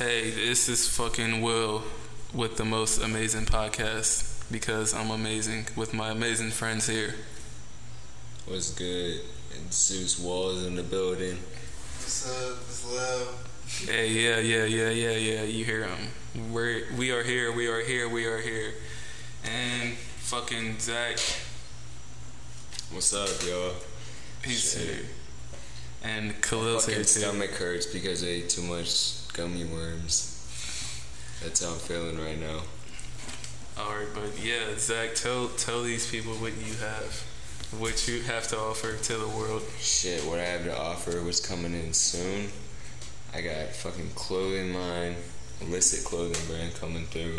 Hey, this is fucking Will with the most amazing podcast because I'm amazing with my amazing friends here. What's good? And Zeus Walls in the building. What's up? It's Lil. Hey, yeah, yeah, yeah, yeah, yeah. You hear him? We're we are here. We are here. We are here. And fucking Zach, What's up, y'all? he's Shit. here. And Khalil's here Fucking too. stomach hurts because I ate too much gummy worms. That's how I'm feeling right now. All right, but yeah, Zach, tell tell these people what you have, what you have to offer to the world. Shit, what I have to offer was coming in soon. I got fucking clothing line, illicit clothing brand coming through.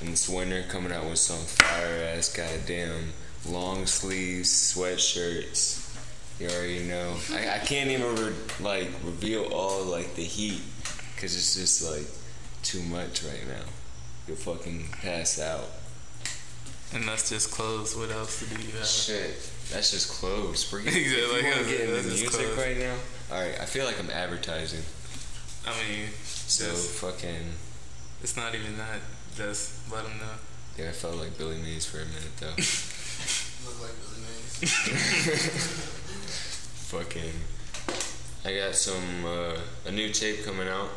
And this winter coming out with some fire ass goddamn long sleeves sweatshirts. You already know. I, I can't even re- like reveal all like the heat because it's just like too much right now. You'll fucking pass out. And that's just clothes. What else do you have? Shit, that's just clothes. We're Exactly, if you want to get into music clothes. right now? All right, I feel like I'm advertising. I mean, So fucking it's not even that. Just let them know. yeah, I felt like Billy Mays for a minute though. Look like Billy Mays. fucking, I got some uh, a new tape coming out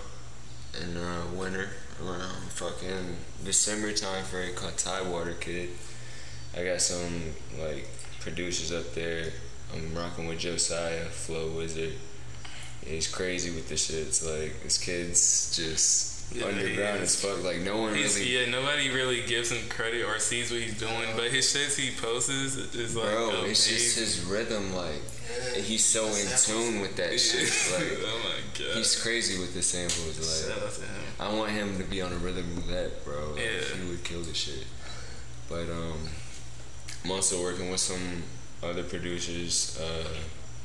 in uh, winter around fucking December time frame called Tidewater Kid. I got some like producers up there. I'm rocking with Josiah, Flow Wizard. He's crazy with the shit. It's like this kid's just Yeah, underground as fuck. Like no one He's, really. yeah, nobody really gives him credit or sees what he's doing, but his shits he posts is, is like Bro, amazing. it's just his rhythm. Like Yeah. he's so in tune with that shit. Like oh my god. he's crazy with the samples. Like Shout out to him. I want him to be on a rhythm roulette, bro. Like, Yeah. He would kill the shit. But um, I'm also working with some other producers, uh,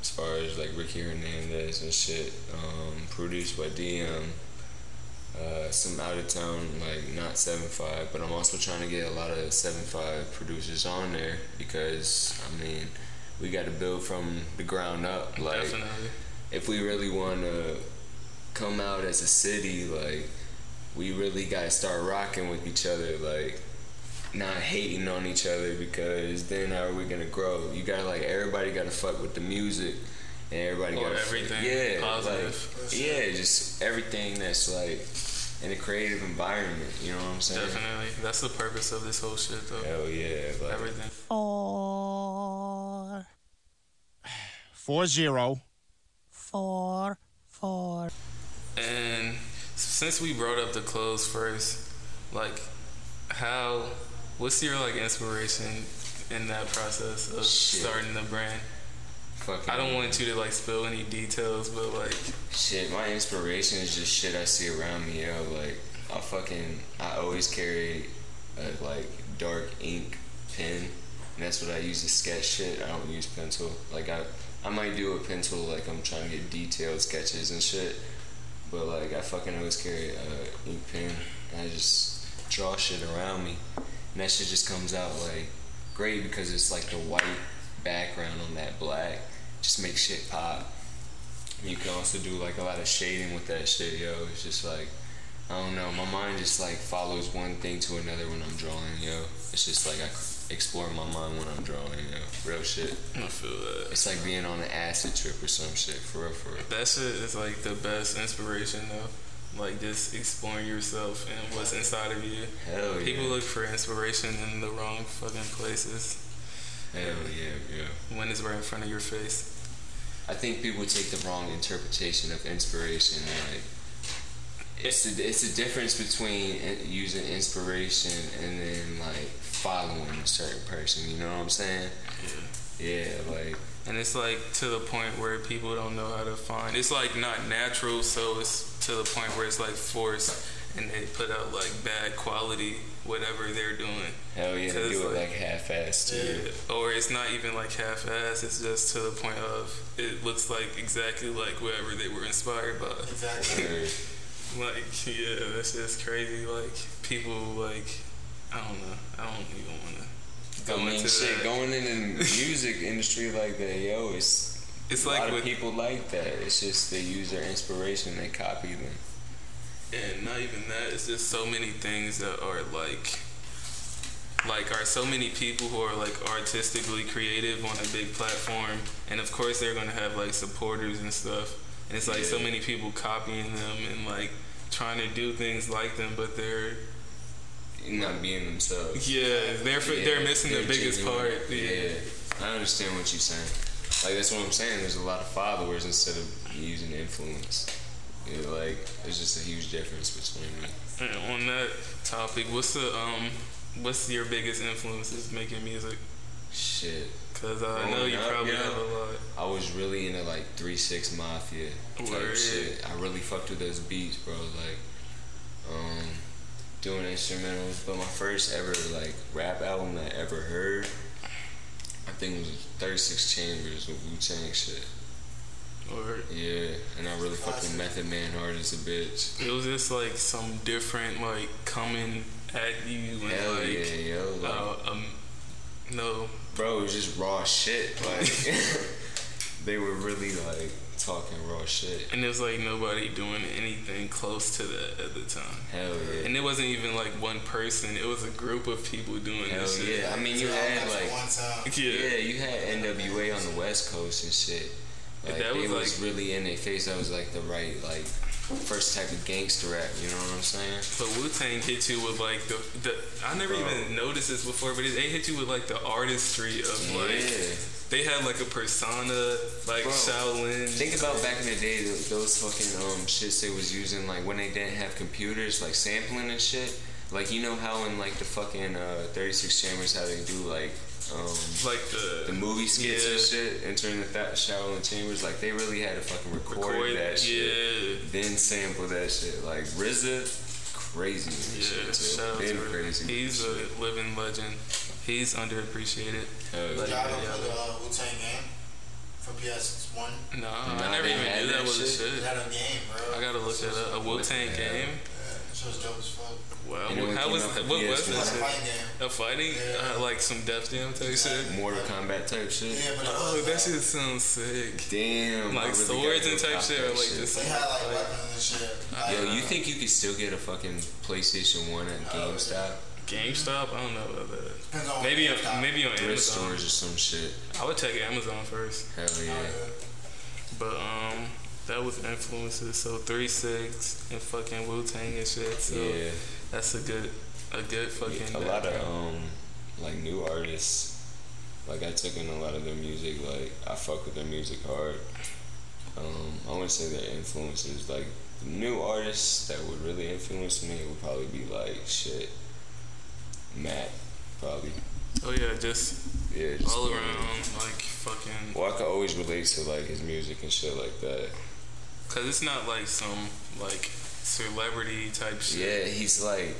as far as like Ricky Hernandez and shit. Um, produced by DM. Uh, some out of town, like not seven five, but I'm also trying to get a lot of seven five producers on there because I mean, we got to build from the ground up. Like, Definitely. if we really want to come out as a city, like we really gotta start rocking with each other, like not hating on each other because then how are we gonna grow? You gotta like everybody gotta fuck with the music and everybody Or gotta everything yeah, positive. like yeah, just everything that's like in a creative environment. You know what I'm saying? Definitely. That's the purpose of this whole shit, though. Hell yeah, like Everything. four, four zero, four, four. And since we brought up the clothes first, like, how, what's your like inspiration in that process of Shit. starting the brand? Fucking. I don't want you to like spill any details, but like, Shit, my inspiration is just shit I see around me, yo. Like, I fucking, I always carry a, like, dark ink pen, and that's what I use to sketch shit. I don't use pencil. Like, I, I might do a pencil, like, I'm trying to get detailed sketches and shit, but, like, I fucking always carry a ink pen, and I just draw shit around me, and that shit just comes out, like, great because it's, like, the white background on that black. Just make shit pop. You can also do like a lot of shading with that shit, yo. It's just like I don't know. My mind just like follows one thing to another when I'm drawing, yo. It's just like I explore my mind when I'm drawing, yo. Real shit. I feel that. It's like being on an acid trip or some shit, for real, for real. That shit is like the best inspiration, though. Like just exploring yourself and what's inside of you. Hell yeah. People look for inspiration in the wrong fucking places Hell yeah, yeah. when it's right in front of your face. I think people take the wrong interpretation of inspiration. Like, it's a, it's a difference between eh, using inspiration and then like following a certain person. You know what I'm saying? Yeah. Yeah, like And it's like to the point where people don't know how to find. It's like not natural, so it's to the point where it's like forced, and they put out like bad quality whatever they're doing. hell yeah, they Cause, do it like- like half-assed too. Or it's not even like half-assed. It's just to the point of it looks like exactly like whatever they were inspired by. Exactly. Like yeah, that's just crazy. Like people like I don't know. I don't even want to go I mean, into shit, that. going in the music industry like that, yo, it's it's a like lot with of people like that. It's just they use their inspiration, they copy them. And not even that. It's just so many things that are like, like are so many people who are like artistically creative on a big platform, and of course they're gonna have like supporters and stuff. And it's like so many people copying them and like trying to do things like them, but they're Not being themselves. yeah they're they're missing the they're biggest genuine. part. Yeah. I understand what you're saying. Like that's what I'm saying. There's a lot of followers instead of using influence. Yeah, like there's just a huge difference between me. And on that topic, what's the um, what's your biggest influences making music? Shit. Cause I Growing know you up, probably have a lot. I was really into like Three Six Mafia type Word. shit. I really fucked with those beats, bro. Like, um, doing instrumentals. But my first ever like rap album that I ever heard, I think it was 36 Chambers with Wu Tang shit. Or Yeah, and I really fucking with Method Man hard as a bitch. it was just like some different like coming at you and Hell like yeah, yo. Like, uh, um, no, bro, it was just raw shit. Like, they were really like talking raw shit. and it was like nobody doing anything close to that at the time. Hell yeah. And it wasn't even like one person; it was a group of people doing Hell this shit. yeah. I mean, you So, had like. one time. Yeah. Yeah, you had NWA on the West Coast and shit. Like, That they was, was like- really in their face. That was like the right, like, first type of gangster rap. You know what I'm saying? But Wu Tang hit you with like the, the I never Bro. even noticed this before, but it, they hit you with like the artistry of like they had like a persona like Bro, Shaolin. Think about back in the day, those fucking um shits they was using, like when they didn't have computers, like sampling and shit. Like you know how in like the fucking uh, 36 Chambers, how they do like um like the, the movie skits and Yeah. shit, entering the th- Shaolin Chambers. Like they really had to fucking record, record that shit. yeah. then sample that shit. Like RZA, crazy. Yeah, shit, too. shout out Been to him. crazy. He's a living legend. He's underappreciated. Hell like- Y'all ever yeah. play the uh, Wu Tang game for PS1? No, Nah, I never even knew that that was a shit? shit. Is that a game, bro? I gotta look at. A Wu Tang game. Yeah, was dope as fuck. Wow, You what how was what was PS1? that a fighting game. A fighting, Yeah. uh, like some Def Jam type shit. Mortal Kombat type shit. Yeah, but Oh, was, that uh, shit sounds sick. Damn. Like really swords and type shit, or like just They had like weapons and shit. Like, Yo, you think you could still get a fucking PlayStation One at Oh, GameStop? GameStop. I don't know about that. on Maybe what on, maybe on Thrift Amazon. stores or some shit. I would check Amazon first. Hell yeah. But um, that was influences. So three six and fucking Wu Tang and shit. So Yeah. that's a good, a good fucking. a lot of um like new artists like i took in a lot of their music like i fuck with their music hard um i wouldn't say their influences like the new artists that would really influence me would probably be like shit matt probably Oh yeah, just yeah just all around like fucking. well i could always relate to like his music and shit like that Cause it's not like some like celebrity type shit. yeah he's like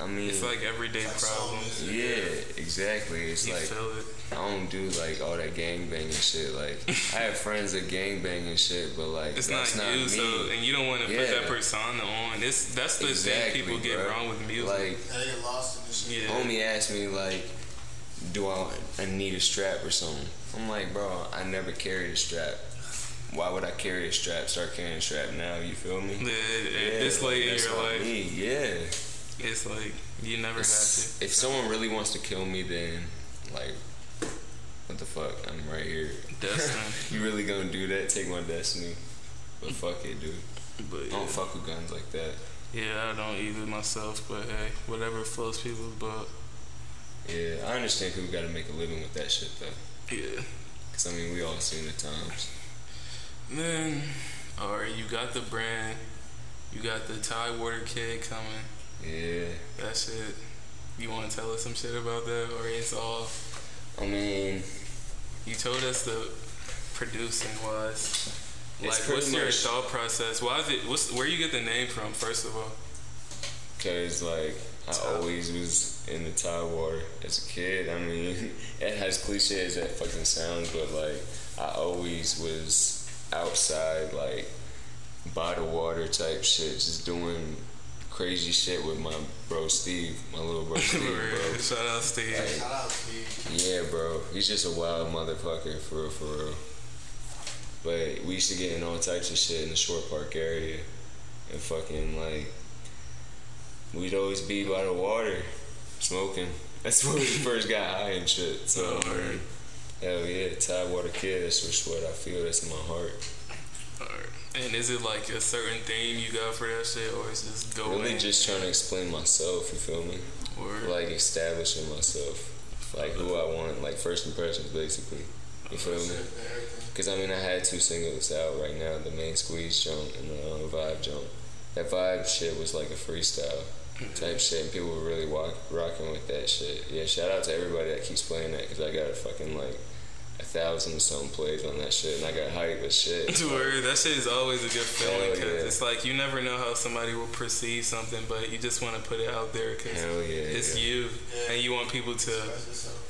i mean It's like everyday Like problems. music. yeah exactly it's You like feel it. I don't do like all that gang banging shit. Like I have friends that gang bang and shit, but like It's that's not, not, you, me. so and you don't want to put that persona on. It's that's the exactly, thing people get bro. wrong with music. Like They get lost in this shit. yeah, homie asked me like, do I, I need a strap or something? I'm like, bro, I never carried a strap. Why would I carry a strap? Start carrying a strap now. You feel me? Yeah, Yeah, this late in your life, need, Yeah. it's like you never It's- to. if someone really wants to kill me, then like, what the fuck? I'm right here. Destiny. You really gonna do that? Take my destiny? But fuck it, dude. But yeah. don't fuck with guns like that. yeah, I don't either myself. But hey, whatever floats people's boat. Yeah, I understand people gotta make a living with that shit though. Yeah. Cause I mean, we all seen the times. Then, all right, you got the brand. You got the Tidewater Kid coming. Yeah. That shit. You want to tell us some shit about that, or it's all I mean, you told us the producing was. Like, what's your thought process? Why is it? What's where you get the name from? First of all, cause like I always was in the tide water as a kid. I mean, it has cliche as that fucking sounds, but like I always was outside, like by the water type shit, just doing crazy shit with my bro Steve, my little bro Steve, bro. shout out Steve. Like, Shout out Steve. Yeah, bro. He's just a wild motherfucker, for real, for real. But we used to get in all types of shit in the Short Park area. And fucking, like, we'd always be by the water, smoking. That's where we first got high and shit. So, Oh, word. Hell yeah, Tidewater Kid. That's what I feel. That's in my heart. Alright. And is it like a certain theme you got for that shit, or is it just going? Really, just trying to explain myself. You feel me? Word. Like establishing myself, like who I want, like first impressions, basically. You feel me? Because I mean, I had two singles out right now: the main squeeze jump and the uh, vibe jump. That vibe shit was like a freestyle type shit, and people were really walk, rocking with that shit. Yeah, shout out to everybody that keeps playing that because I got a fucking like a thousand some plays on that shit, and I got hype as shit. Word, that shit is always a good feeling because yeah. it's like you never know how somebody will perceive something, but you just want to put it out there because yeah, it's yeah. you, and you want people to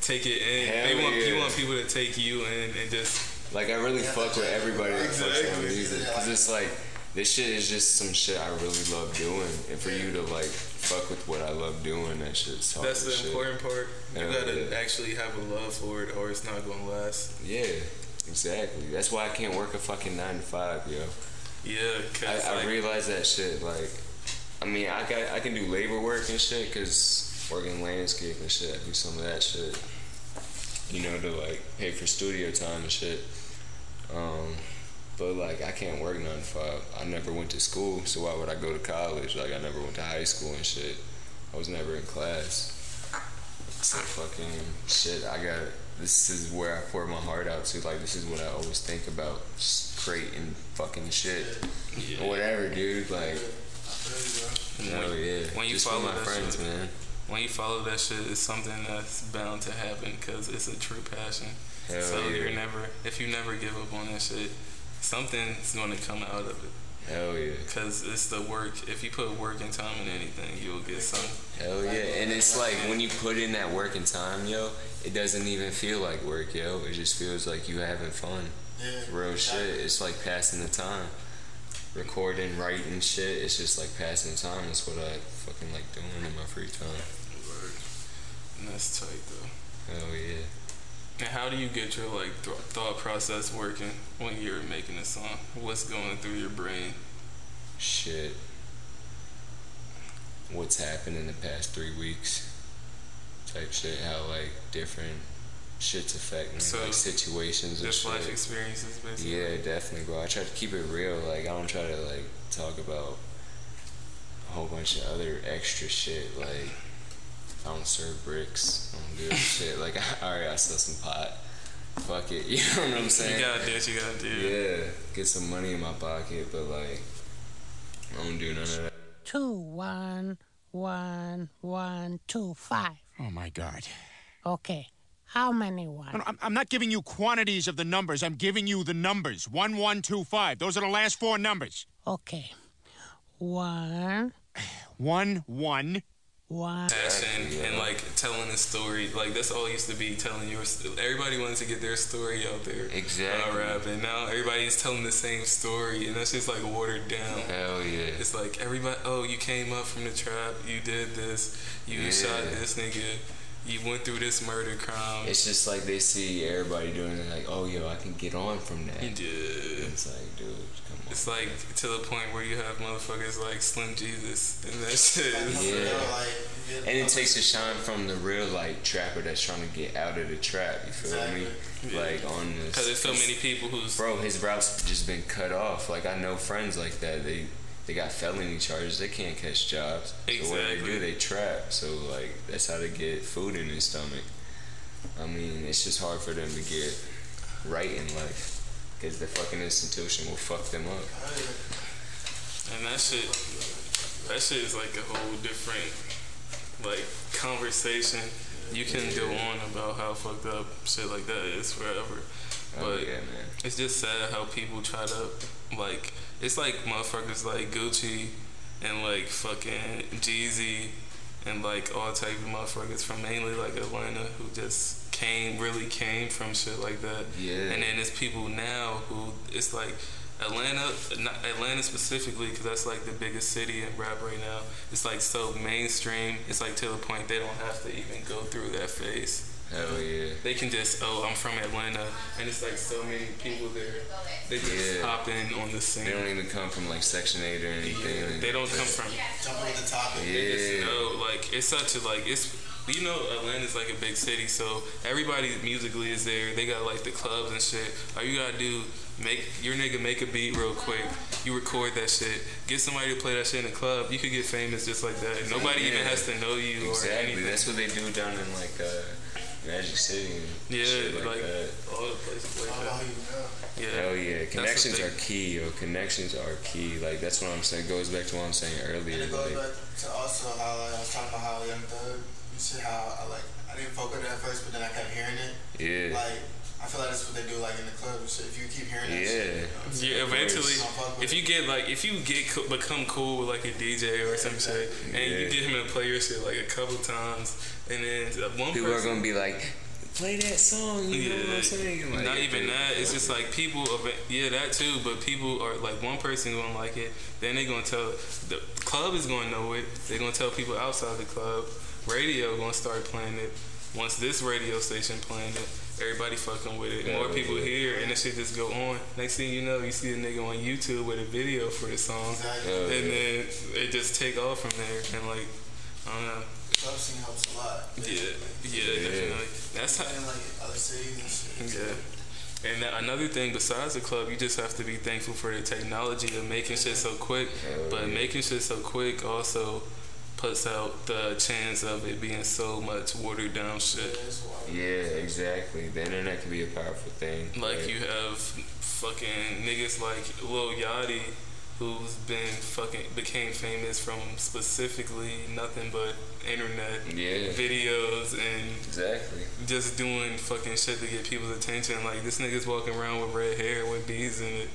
take it in. Hell they want you want people to take you in and just Like I really fuck with everybody that fucks with Exactly. music because it's like this shit is just some shit I really love doing, and for you to like fuck with what I love doing, that shit's hard that's the shit. important part. You Hell gotta yeah. actually have a love for it, or it's not gonna last. Yeah, exactly. That's why I can't work a fucking nine to five, yo. Yeah, I, cause I like, realize that shit. Like, I mean, I got I can do labor work and shit because working landscape and shit. I do some of that shit. You know, to like pay for studio time and shit. Um, but like, I can't work nine to five. I never went to school, so why would I go to college? Like, I never went to high school and shit. I was never in class. So fucking shit. I got. This is where I pour my heart out to. Like, this is what I always think about. Just creating fucking shit yeah. or whatever, dude. Like, And hell when, yeah. when you Just follow my friends, shit, man. when you follow that shit, it's something that's bound to happen because it's a true passion. Hell so yeah. you're never, if you never give up on that shit, something's gonna come out of it. Hell yeah. Cause it's the work. If you put work and time in anything, you'll get something. Hell yeah. And it's like when you put in that work and time, yo, it doesn't even feel like work, yo. It just feels like you having fun. Yeah. Real shit. It's like passing the time. Recording, writing shit. It's just like passing the time. That's what I fucking like doing in my free time. And that's tight though. Hell yeah. And how do you get your like th- thought process working when you're making a song? What's going through your brain? Shit. What's happened in the past three weeks? Type shit. How like different shit's affecting So, like situations and Just shit. life experiences, basically. Yeah, definitely, bro. I try to keep it real. Like, I don't try to like talk about a whole bunch of other extra shit. Like, I don't serve bricks. I don't do shit. Like, alright, I sell some pot. Fuck it. You know what I'm saying? You gotta do what you gotta do. yeah, get some money in my pocket, but like, I don't do none of that. two one one one two five. Oh my God. Okay. How many No, one? I'm, I'm not giving you quantities of the numbers. I'm giving you the numbers. One, one, two, five. Those are the last four numbers. Okay. One One, one. One. passion Exactly, and like telling a story. Like that's all used to be telling your. st- Everybody wanted to get their story out there. Exactly. Uh, rap, and now everybody's telling the same story, and that's just like watered down. Hell yeah. It's like everybody. Oh, you came up from the trap. You did this. You Yeah. shot this nigga. You went through this murder crime. It's just like they see everybody doing it, like, oh, yo, I can get on from that. yeah. It's like, dude, come on. It's like to the point where you have motherfuckers like Slim Jesus and that shit. Yeah. And it takes a shine from the real like trapper that's trying to get out of the trap. You feel me? Yeah. Like on this. Because there's so many people who's Bro, his route's just been cut off. Like I know friends like that. They they got felony charges. They can't catch jobs. So what they do, they trap. So like that's how they get food in their stomach. I mean, it's just hard for them to get right in life because the fucking institution will fuck them up. And that shit, that shit is like a whole different, like, conversation. You can go on about how fucked up shit like that is forever. Oh But yeah, man. it's just sad how people try to, like, it's like motherfuckers like Gucci and like fucking Jeezy and like all type of motherfuckers from mainly like Atlanta who just came, really came from shit like that. Yeah. And then there's people now who it's like Atlanta, not Atlanta specifically, because that's like the biggest city in rap right now. It's like so mainstream. It's like to the point they don't have to even go through that phase. Hell yeah. They can just oh I'm from Atlanta and it's like so many people there. They just Yeah. hop in on the scene. They don't even come from like Section 8 or anything. Yeah, they don't come from Jump over the topic. They just Yeah. know, like it's such a like it's you know Atlanta's like a big city, so everybody musically is there. They got like the clubs and shit. All you gotta do make your nigga make a beat real quick. You record that shit. Get somebody to play that shit in the club. You could get famous just like that. Nobody even has to know you or Exactly. anything. That's what they do down in like uh, Magic City and yeah, shit like, like, that. all the places like Oh, that. you know. Yeah. Hell yeah, connections are key. Yo, connections are key. Like that's what I'm saying. Goes back to what I'm saying earlier. And earlier. it goes Like, back to also how like, I was talking about how Young Thug. You see how I like I didn't fuck with it at first, but then I kept hearing it. yeah, Like I feel like that's what they do like in the club and shit. If you keep hearing that Yeah. shit, you know what I'm? Yeah, eventually, Don't fuck with if you get like, if you get co- become cool with like a DJ or some shit, and you get him to play your shit like a couple times, and then one people are gonna be like, play that song. You know what I'm saying? Like, not even that. It's just like people. Of it, yeah, that too. But people are like one person gonna like it. Then they gonna tell the club is gonna know it. They gonna tell people outside the club. Radio gonna start playing it. Once this radio station playing it, everybody fucking with it. More people yeah. hear, and it shit just go on. Next thing you know, you see a nigga on YouTube with a video for the song, and then it just take off from there. And like, I don't know. Club scene helps a lot. Yeah, yeah, Yeah. definitely. That's how. And like other cities and shit. Yeah. And that- another thing besides the club, you just have to be thankful for the technology of making shit so quick. Hell But yeah. making shit so quick also puts out the chance of it being so much watered down shit. Yeah, exactly. The internet can be a powerful thing. Like you have fucking niggas like Lil Yachty, who's been fucking became famous from specifically nothing but internet Yeah, videos and exactly. just doing fucking shit to get people's attention. Like this nigga's walking around with red hair with beads in it.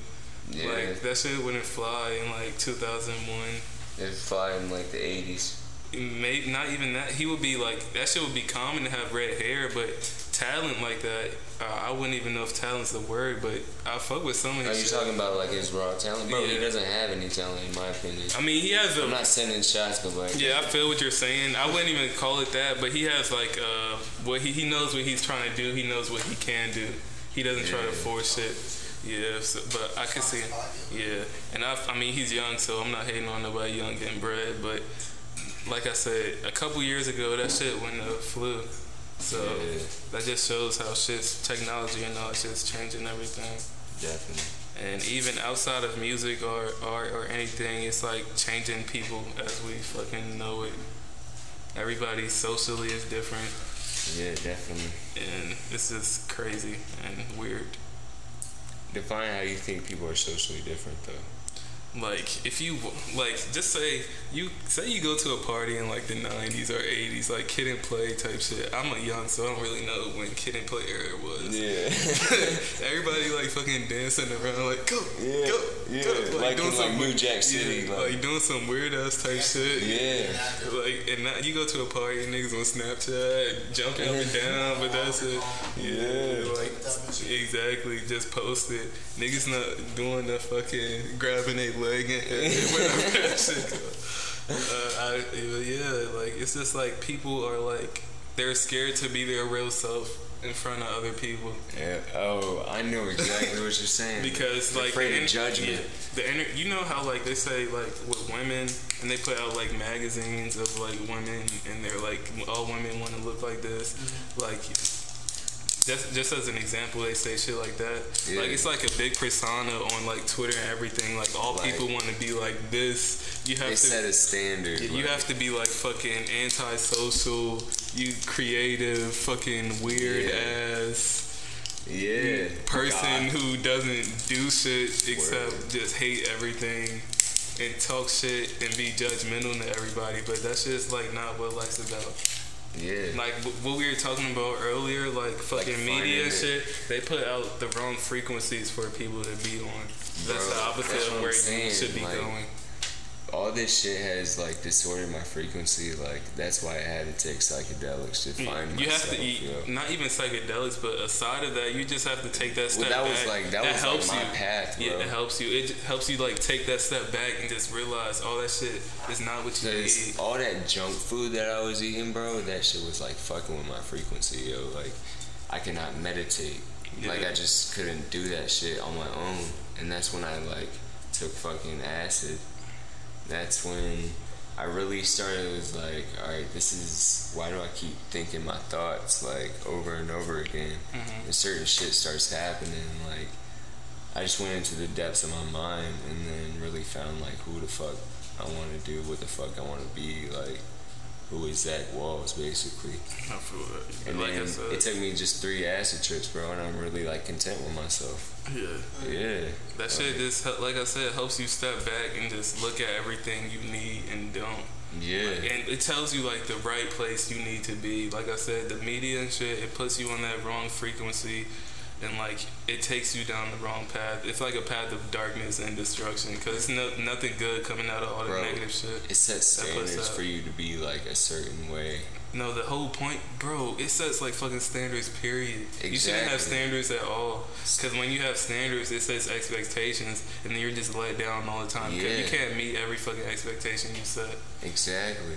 Yeah, Like that shit wouldn't fly in like 2001. it's fly in like the 80s. Maybe not even that. He would be like that. Shit would be common to have red hair, but talent like that, uh, I wouldn't even know if talent's the word. But I fuck with some of these. Are you shit. talking about like his raw talent? Bro, he doesn't have any talent in my opinion. I mean, he has a. I'm not sending shots, but like, Yeah, I feel what you're saying. I wouldn't even call it that, but he has like uh, what he he knows what he's trying to do. He knows what he can do. He doesn't try to force it. Yeah, so, but I can see. Yeah, and I I mean he's young, so I'm not hating on nobody young getting bread. But like I said, a couple years ago that shit went uh, flew. So Yeah. that just shows how shit's technology and all shit's changing everything. definitely. And even outside of music or art or anything, it's like changing people as we fucking know it. Everybody socially is different, Yeah, definitely. and it's just crazy and weird. Define how you think people are socially different, though. Like if you like, just say you say you go to a party in like the '90s or '80s, like Kid and Play type shit. I'm a young, so I don't really know when Kid and Play era was. Yeah. Everybody like fucking dancing around, like go, Yeah, go, yeah, go, like in, like, New Jack City, yeah, like- like, doing some weird ass type shit. yeah. Like and now you go to a party, niggas on Snapchat jumping up and down, but that's it. Yeah, like exactly. Just post it. Niggas not doing the fucking grabbing a leg and, and whatever that shit. go. Uh, I, yeah, like it's just like people are like they're scared to be their real self in front of other people Yeah. Oh, I know exactly what you're saying. because They're like afraid the of judgment. yeah, the inter- you know how like they say like with women and they put out like magazines of like women and they're like all women want to look like this Mm-hmm. like just just as an example they say shit like that Yeah. like it's like a big persona on like Twitter and everything like all Like- people want to be like this you have They to set a standard. you like- have to be like fucking antisocial, you creative, fucking weird Yeah. ass Yeah. person God. who doesn't do shit except Word. just hate everything and talk shit and be judgmental to everybody. But that's just like not what life's about. Yeah. Like what we were talking about earlier, like fucking media and it. shit. They put out the wrong frequencies for people to be on. That's Bro, the opposite that's of where you should be like- going. All this shit has like distorted my frequency. Like that's why I had to take psychedelics to find myself. you have to eat not even psychedelics, but aside of that, you just have to take that step Well, that back. was like that, was helps like my you. path, bro. Yeah, it helps you. It helps you like take that step back and just realize all that shit is not what you need. all that junk food that I was eating, bro, that shit was like fucking with my frequency, yo. Like I cannot meditate. Like I just couldn't do that shit on my own. And that's when I like took fucking acid. That's when I really started was like, alright, this is why do I keep thinking my thoughts like over and over again? Mhm. And certain shit starts happening, like I just went into the depths of my mind and then really found like who the fuck I want to do, what the fuck I want to be, like who is Zach Walls basically. I feel that. And like then I said, it took me just three acid trips, bro, and I'm really like content with myself. yeah. Yeah, That shit just like I said helps you step back and just look at everything you need and don't. yeah, And it tells you like the right place you need to be. Like I said, the media and shit, it puts you on that wrong frequency and like it takes you down the wrong path. It's like a path of darkness and destruction because it's no, nothing good coming out of all the Bro. negative shit. it sets standards for you to be like a certain way. No, the whole point, bro, it sets like fucking standards, period. Exactly. You shouldn't have standards at all. Because when you have standards, it sets expectations and then you're just let down all the time. Because you can't meet every fucking expectation you set. Exactly.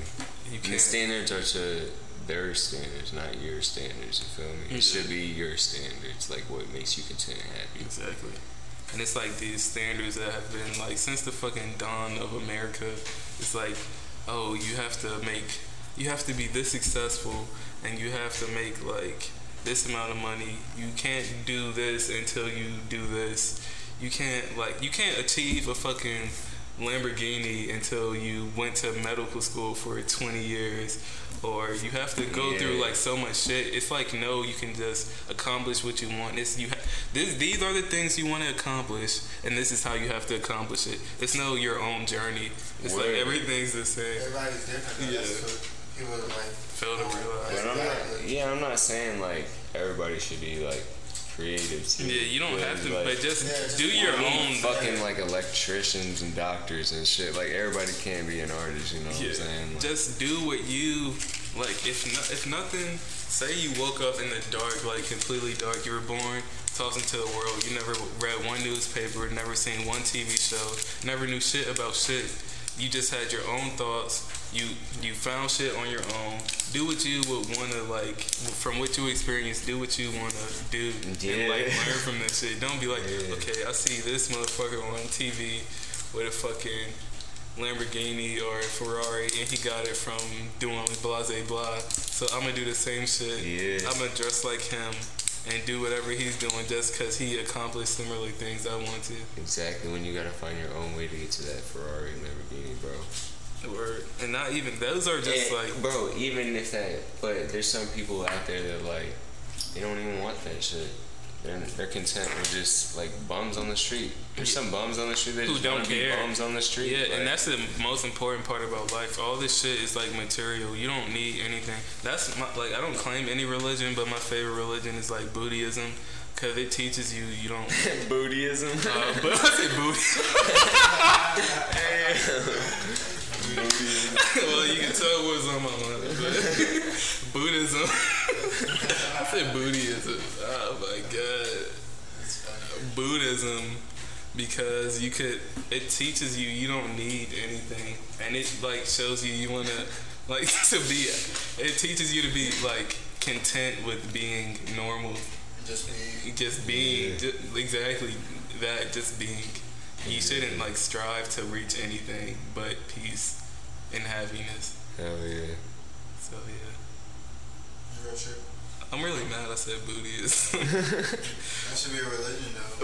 You And the can't. standards are to their standards, not your standards. You feel me? It should be your standards, like what makes you content and happy. Exactly. And it's like these standards that have been like since the fucking dawn of America. It's like, oh, you have to make, you have to be this successful, and you have to make like this amount of money. You can't do this until you do this. You can't like you can't achieve a fucking Lamborghini until you went to medical school for 20 years or you have to go through like so much shit it's like no you can just accomplish what you want it's you ha- this, these are the things you want to accomplish and this is how you have to accomplish it it's no your own journey it's like Word. everything's the same Everybody's different. Yeah. People like. fail to realize But I'm not. Exactly. Yeah, I'm not saying like everybody should be like creative. Too, yeah you don't have to like, but just Yeah, do your I mean, own fucking like electricians and doctors and shit. Like everybody can't be an artist, you know what I'm saying? Like, Just do what you like. If no, if nothing, say you woke up in the dark, like completely dark. You were born tossed into the world. You never read one newspaper, never seen one TV show, never knew shit about shit. You just had your own thoughts. You you found shit on your own. Do what you would wanna like from what you experienced. Do what you wanna do and Yeah. like learn from that shit. Don't be like, Yeah. okay, I see this motherfucker on TV with a fucking Lamborghini or a Ferrari and he got it from doing blah blah blah. So I'm gonna do the same shit. Yeah. I'm gonna dress like him and do whatever he's doing just because he accomplished similar things I want to. exactly when you gotta find your own way to get to that Ferrari and Lamborghini, bro. Word. And not even those are just And, like bro, even if that, but there's some people out there that like they don't even want that shit. They're, they're content with just like bums on the street. There's some bums on the street that Who just don't care. bums on the street. Yeah, like, and that's the most important part about life. All this shit is like material. You don't need anything. That's my, like I don't claim any religion, but my favorite religion is like Buddhism, cause it teaches you you don't. Buddhism. Uh, but I said Buddhism. well, you can tell what's on my mind. But Buddhism. I said Buddhism. Oh my god. Buddhism because you could it teaches you you don't need anything and it like shows you you want to like to be it teaches you to be like content with being normal Just be. just being ju- exactly that just being you shouldn't like strive to reach anything but peace and happiness Hell yeah. so yeah Real shit. I'm really mad I said Buddhism That should be a religion though.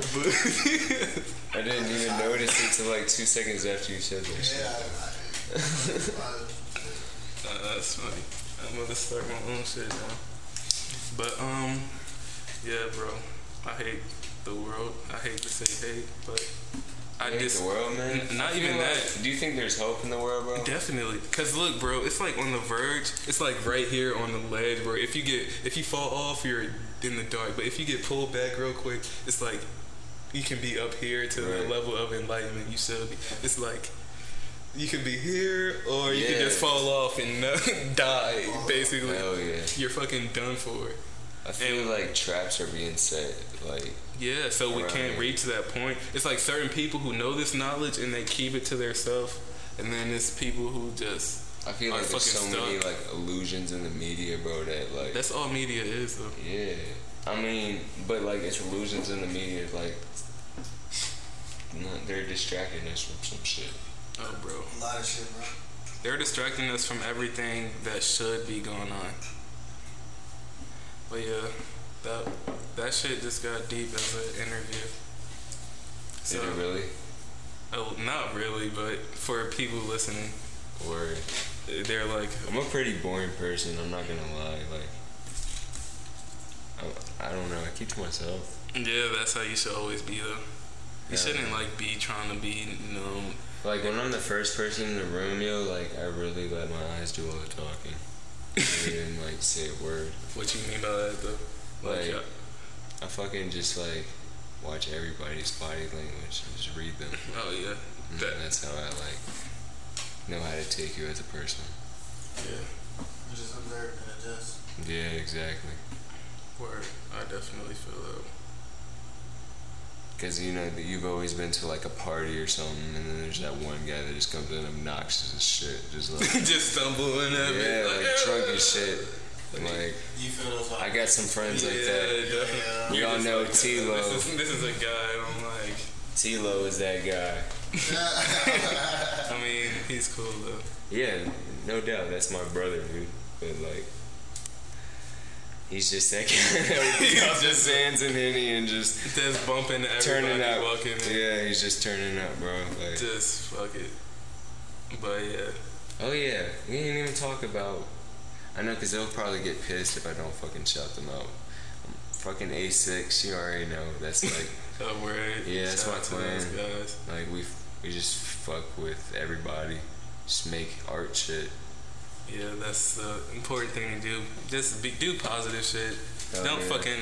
I didn't even notice it till like two seconds after you said that shit. Yeah. I, I, Uh, that's funny. I'm gonna start my own shit now. But um, yeah, bro. I hate the world. I hate to say hate, but I hate just the world, man. N- not even like- that. Do you think there's hope in the world, bro? definitely. Cause look, bro, it's like on the verge. It's like right here on the ledge where if you get if you fall off, you're in the dark. But if you get pulled back real quick, it's like you can be up here to Right. the level of enlightenment you should be. It's like You could be here, or you could just fall off and die. Basically, Hell yeah. you're fucking done for. I feel And- like traps are being set. Like, Yeah, so we can't reach that point. It's like certain people who know this knowledge and they keep it to themselves, and then it's people who just. I feel like there's so fucking many like illusions in the media, bro. That like, That's all media is, though. yeah. I mean, but like it's illusions in the media. Like, not, they're distracting us from some shit. Oh, bro. A lot of shit, bro. They're distracting us from everything that should be going on. But yeah, that that shit just got deep as an interview. Did it really? oh, not really, but for people listening, Or they're like, I'm a pretty boring person. I'm not gonna lie. Like, I, I don't know. I keep to myself. yeah, that's how you should always be though. You Yeah. shouldn't like be trying to be, you know, Like when I'm the first person in the room, yo, like I really let my eyes do all the talking. I don't like say a word. what you mean by that though. Like, uh, I fucking just like watch everybody's body language and just read them. oh yeah, And that that's how I like know how to take you as a person. yeah, You just observe and adjust. Yeah, exactly. word. I definitely feel that. Because you know that you've always been to like a party or something, and then there's that one guy that just comes in obnoxious as shit, just like just stumbling at me. yeah, like drunk as shit. Like You feel those I got some friends like that. Yeah, Yeah. We all know This T-Lo. is, this is a guy I'm like. T-Lo is that guy. I mean, he's cool though. Yeah, no doubt. That's my brother, dude. But like, he's just that he's his hands and Henny and just Just bumping everybody turning up. walking in. Yeah, he's just turning up, bro. Like, Just fuck it. But yeah, oh yeah, we didn't even talk about. I know, cause they'll probably get pissed if I don't fucking shout them out. Um, fucking A6, you already know. That's like, a word. Yeah, that's my plan. like we we just fuck with everybody. Just make art shit. Yeah, that's the important thing to do. Just be, do positive shit. Hell don't yeah. fucking.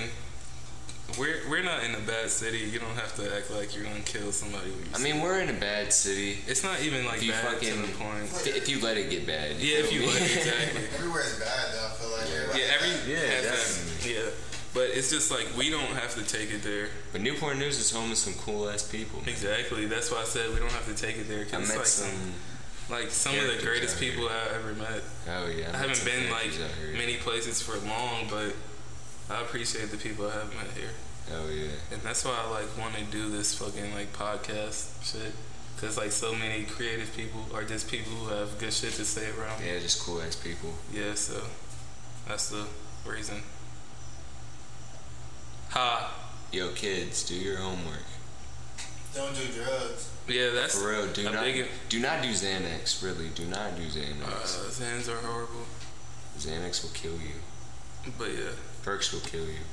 We're we're not in a bad city. You don't have to act like you're gonna kill somebody. when you I see mean, we're in a bad city. It's not even like If you bad to the point. If you let it get bad. Yeah, if you me? let it, exactly. Everywhere's bad though. I feel like. Everybody Yeah, every Yeah, has that- definitely. yeah. But it's just like we don't have to take it there. But Newport News is home to some cool ass people. man. Exactly. That's why I said we don't have to take it there. I Cause it's met like some. Like some of the greatest people I ever met. Oh yeah. I haven't been like characters out here. many places for long, but I appreciate the people I have met here, Oh yeah. and that's why I like want to do this fucking like podcast shit. Cause like so many creative people are just people who have good shit to say around. Yeah, just cool ass people. Yeah, so that's the reason. Ha. Yo, kids, do your homework. Don't do drugs. Yeah, that's For real, do not big- do not do Xanax. Really, do not do Xanax. Uh, Zans are horrible, Xanax will kill you. but yeah. Perks will kill you.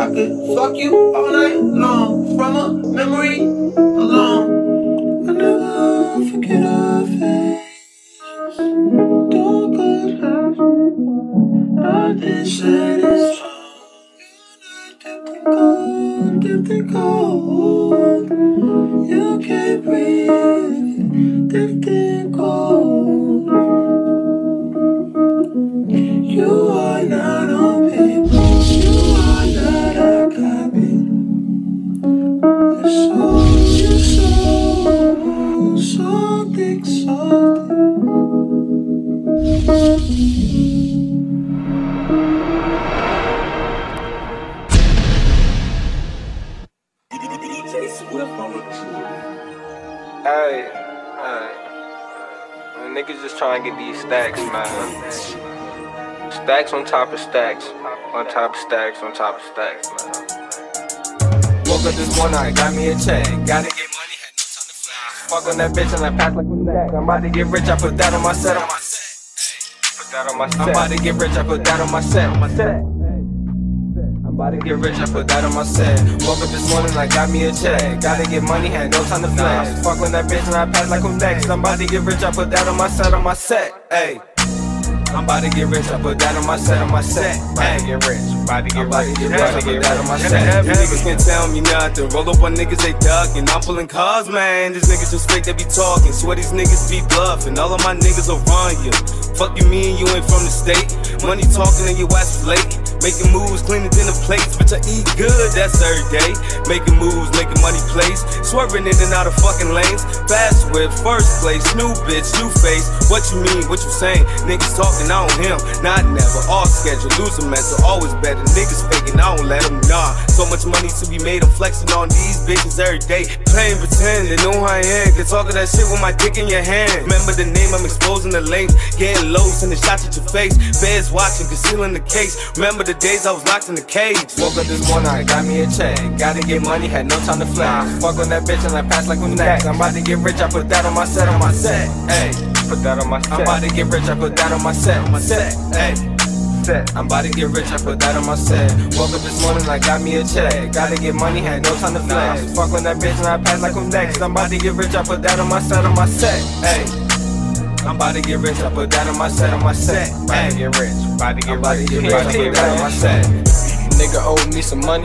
I could fuck you all night long from a memory top of stacks, on top of stacks, man. Woke up this morning, I got me a check. Gotta get money, had no time to flex. Fuck on that bitch and I pass like a neck. I'm about to get rich, I put that on my set, on my set. Put that on my set. I'm about to get rich, I put that on my set, on my set. I'm about to get rich, I put that on my set. Woke up this morning, I got me a check. Gotta get money, had no time to flex. Fuck on that bitch and I pass like who next. I'm about to get rich, I put that on my set, on my set. Hey. I'm about to get rich, I put that on my set, on my set. About to get rich, about to get rich, about to get that on my set. You niggas can't tell me nothing. Roll up on niggas, they ducking. I'm pulling cars, man. These niggas just fake, they be talking. Swear these niggas be bluffing. All of my niggas will run you. Fuck you, me and you ain't from the state. Money talking and your ass is late. Making moves, cleaning dinner plates. Bitch, I eat good, that's every day. Making moves, making money plays. Swerving in and out of fucking lanes. Fast with first place. New bitch, new face. What you mean, what you saying? Niggas talking, I don't him. Not never, all schedule. Losing mental, always better. Niggas faking, I don't let them, nah. So much money to be made, I'm flexing on these bitches every day. Playing pretend, they know who I am. Can talk of that shit with my dick in your hand. Remember the name, I'm exposing the length. Getting low, sending shots at your face. Feds watching, concealing the case. Remember the days I was locked in the cage. Woke up this morning, I got me a check. Gotta get money, had no time to flex. Fuck on that bitch and I pass like who next. I'm about to get rich, I put that on my set, on my set. Hey, put that on my set. I'm about to get rich, I put that on my set, on my set. Hey. Set. I'm about to get rich, I put that on my set. Woke up this morning, I got me a check. Gotta get money, had no time to flex. Fuck on that bitch and I pass like who next. I'm about to get rich, I put that on my set, on my set. Hey. I'm about to get rich, I put that on my set, on my set. About to get rich, about to get rich, about to get that on my set. Nigga owed me some money.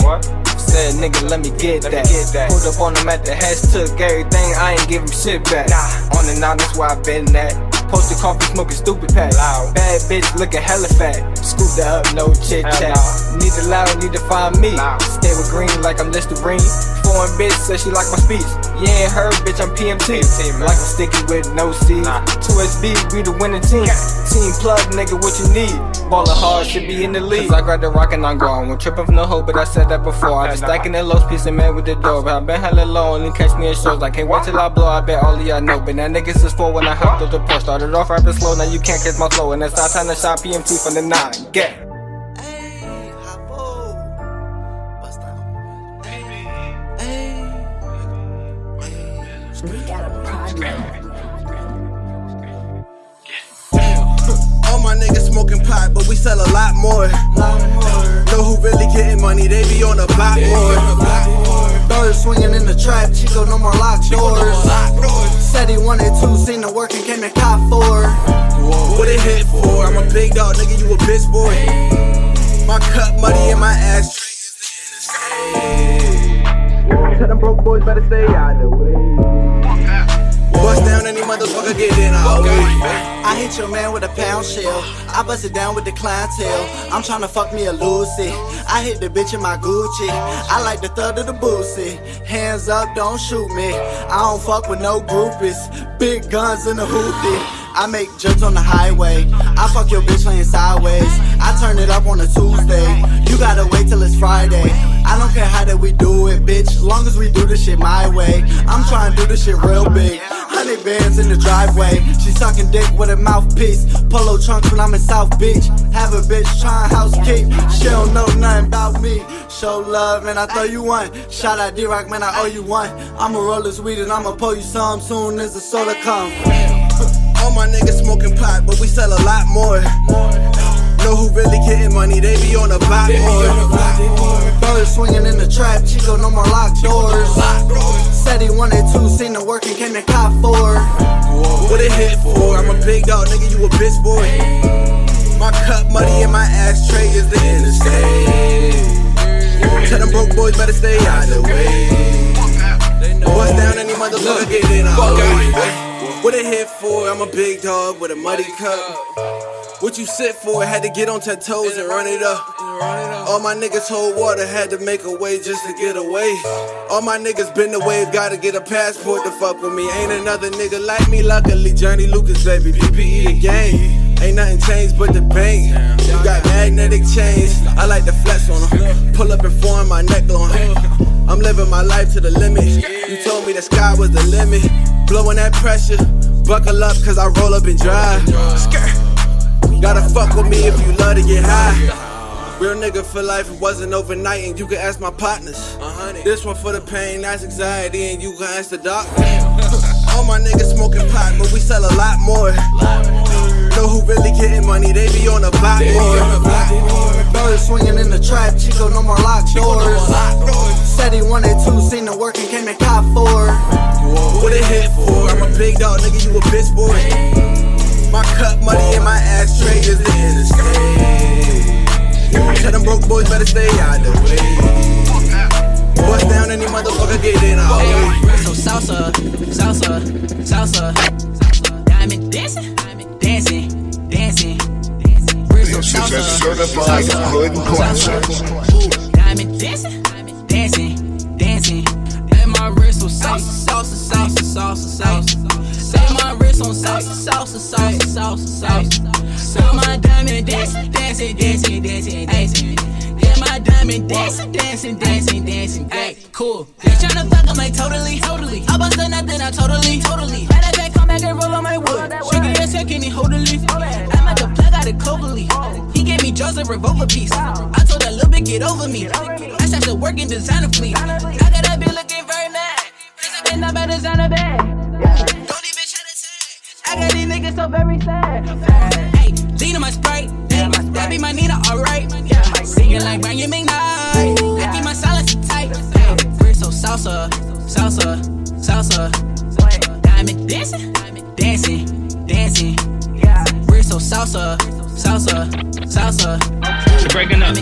Said nigga, let me get that. Pulled up on him at the heads, took everything, I ain't give him shit back. On and on, that's where I been at. Posted coffee, smoking stupid pack. Bad bitch, looking hella fat. Scooped her up, no chit chat. Need to loud, need to find me. Stay with green like I'm Listerine. Foreign bitch said she like my speech. Yeah, ain't heard, bitch, I'm PMT. Like I'm sticky with no C. 2SB, we the winning team. Team plug, nigga, what you need? Ballin' hard, should be in the league. Cause I grab the rock and I'm gone. Won't trip from the hoe, but I said that before. I just stacking the lows, piece of man with the door. But I been hella low, only catch me in shows. I can't wait till I blow, I bet all of y'all know. But now niggas is full when I hopped off the porch. Started off rapping slow, now you can't catch my flow. And it's not time to shop PMT from the nine. Get. All my niggas smoking pot, but we sell a lot more. Know who really getting money, they be on the block more. Birds swinging in the trap, Chico, no more locked doors. Said he wanted to, seen the work and came and cop for. What it hit for? I'm a big dog, nigga, you a bitch boy. My cup muddy and my ass. Tell them broke boys better stay out of the way. Bust down any motherfucker get in our way. I hit your man with a pound shell. I bust it down with the clientele. I'm tryna fuck me a Lucy. I hit the bitch in my Gucci. I like the third of the boosie. Hands up, don't shoot me. I don't fuck with no groupies. Big guns in the hoopty. I make jerks on the highway. I fuck your bitch laying sideways. I turn it up on a Tuesday. You gotta wait till it's Friday. I don't care how that we do it, bitch. Long as we do this shit my way. I'm trying to do this shit real big. Hundred bands in the driveway. She sucking dick with a mouthpiece. Polo trunks when I'm in South Beach. Have a bitch trying housekeep. She don't know nothing about me. Show love, man, I throw you one. Shout out D-Rock, man, I owe you one. I'ma roll this weed and I'ma pull you some soon as the soda come. All my niggas smoking pot, but we sell a lot more. Know who really getting money, they be on the block more. Birds swinging in the trap, Chico, no more locked doors. Said he wanted to, seen the work and came and cop for. What it hit for? I'm a big dog, nigga, you a bitch boy. My cup muddy and my ashtray is the interstate. Tell them broke boys better stay out of the way. Bust down any motherfucker get in our way. What it hit for? I'm a big dog with a muddy cup. What you sit for? Had to get on toes and run it up. All my niggas hold water, had to make a way just to get away. All my niggas been the wave, gotta get a passport to fuck with me. Ain't another nigga like me, luckily Johnny Lucas, baby. PPE the game. Ain't nothing changed but the bank. You got magnetic chains, I like to flex on them. Pull up and form my neck on. I'm living my life to the limit. You told me the sky was the limit. Blowing that pressure. Buckle up, cause I roll up and drive. Gotta fuck with me if you love to get high. Real nigga for life, it wasn't overnight, and you can ask my partners. This one for the pain, that's anxiety, and you can ask the doctor. All my niggas smoking pot, but we sell a lot more. Know who really getting money, they be on the block more. Birds swinging in the trap, Chico, no more locked doors. Said he wanted to, seen the work and came and cop for. What it hit for? I'm a big dog, nigga, you a bitch boy. My cup money and my ashtray is in the interstate. Tell them broke boys better stay out the way. Bust down any motherfucker, get in our way. So salsa, salsa, salsa, salsa. Diamond dancing, dancing, dancing. Bristol This salsa, certified salsa, hood classic. salsa. Diamond dancing, dancing, dancing. And my wrist on salsa, salsa. Set my wrist on salsa, salsa, salsa, salsa, salsa. So my diamond dancing, dancing, dancing, dancing, dancing. Yeah, my diamond dancing, dancing, dancing, dancing. Hey, cool. They tryna fuck, I'm like totally, totally. I bust a nothing, I totally, totally. Of fact, come back and roll on my wood. Shake it ass, can he hold a leaf? I'm at the plug, got a clover. He gave me drugs and revolver piece. I told that little bitch get over me. I started to work in designer fleet. I got that bitch looking. Cause I up at designer bag. Don't even try to say. I got these niggas so very sad. Hey, lean on my sprite. Hey, that be my Nina, alright. Yeah, singing like Brian McKnight. I keep my silence tight. Hey, Bristol salsa, salsa, salsa. Diamond dancing, dancing, dancing. We're so salsa, salsa, salsa. She breaking up.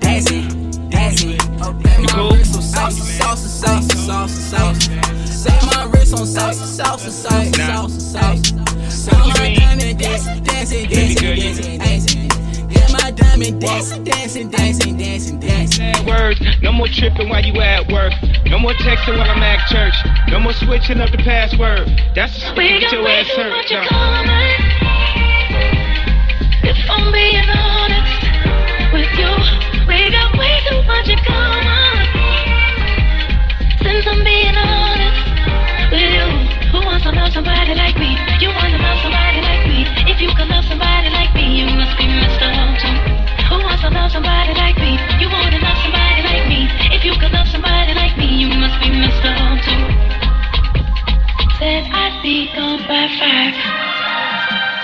Dancing, dancing. You cool? Salsa, salsa, salsa, salsa, salsa. Set my wrist on salsa, salsa, salsa, salsa, salsa. So my diamond dancing, dancing, dancing, dancing, dancing. Yeah, my diamond dancing, dancing, dancing, dancing, dancing. Words, no more tripping while you at work. No more texting while I'm at church. No more switching up the password. That's the stick, get your ass hurt. If I'm being honest with you, we got way too much in common. Somebody like me? You want to love somebody like me? If you can love somebody like me, you must be Mr. Too. Who wants to love somebody like me? You want to love somebody like me? If you can love somebody like me, you must be Mr. Too. Said I'd be gone by five.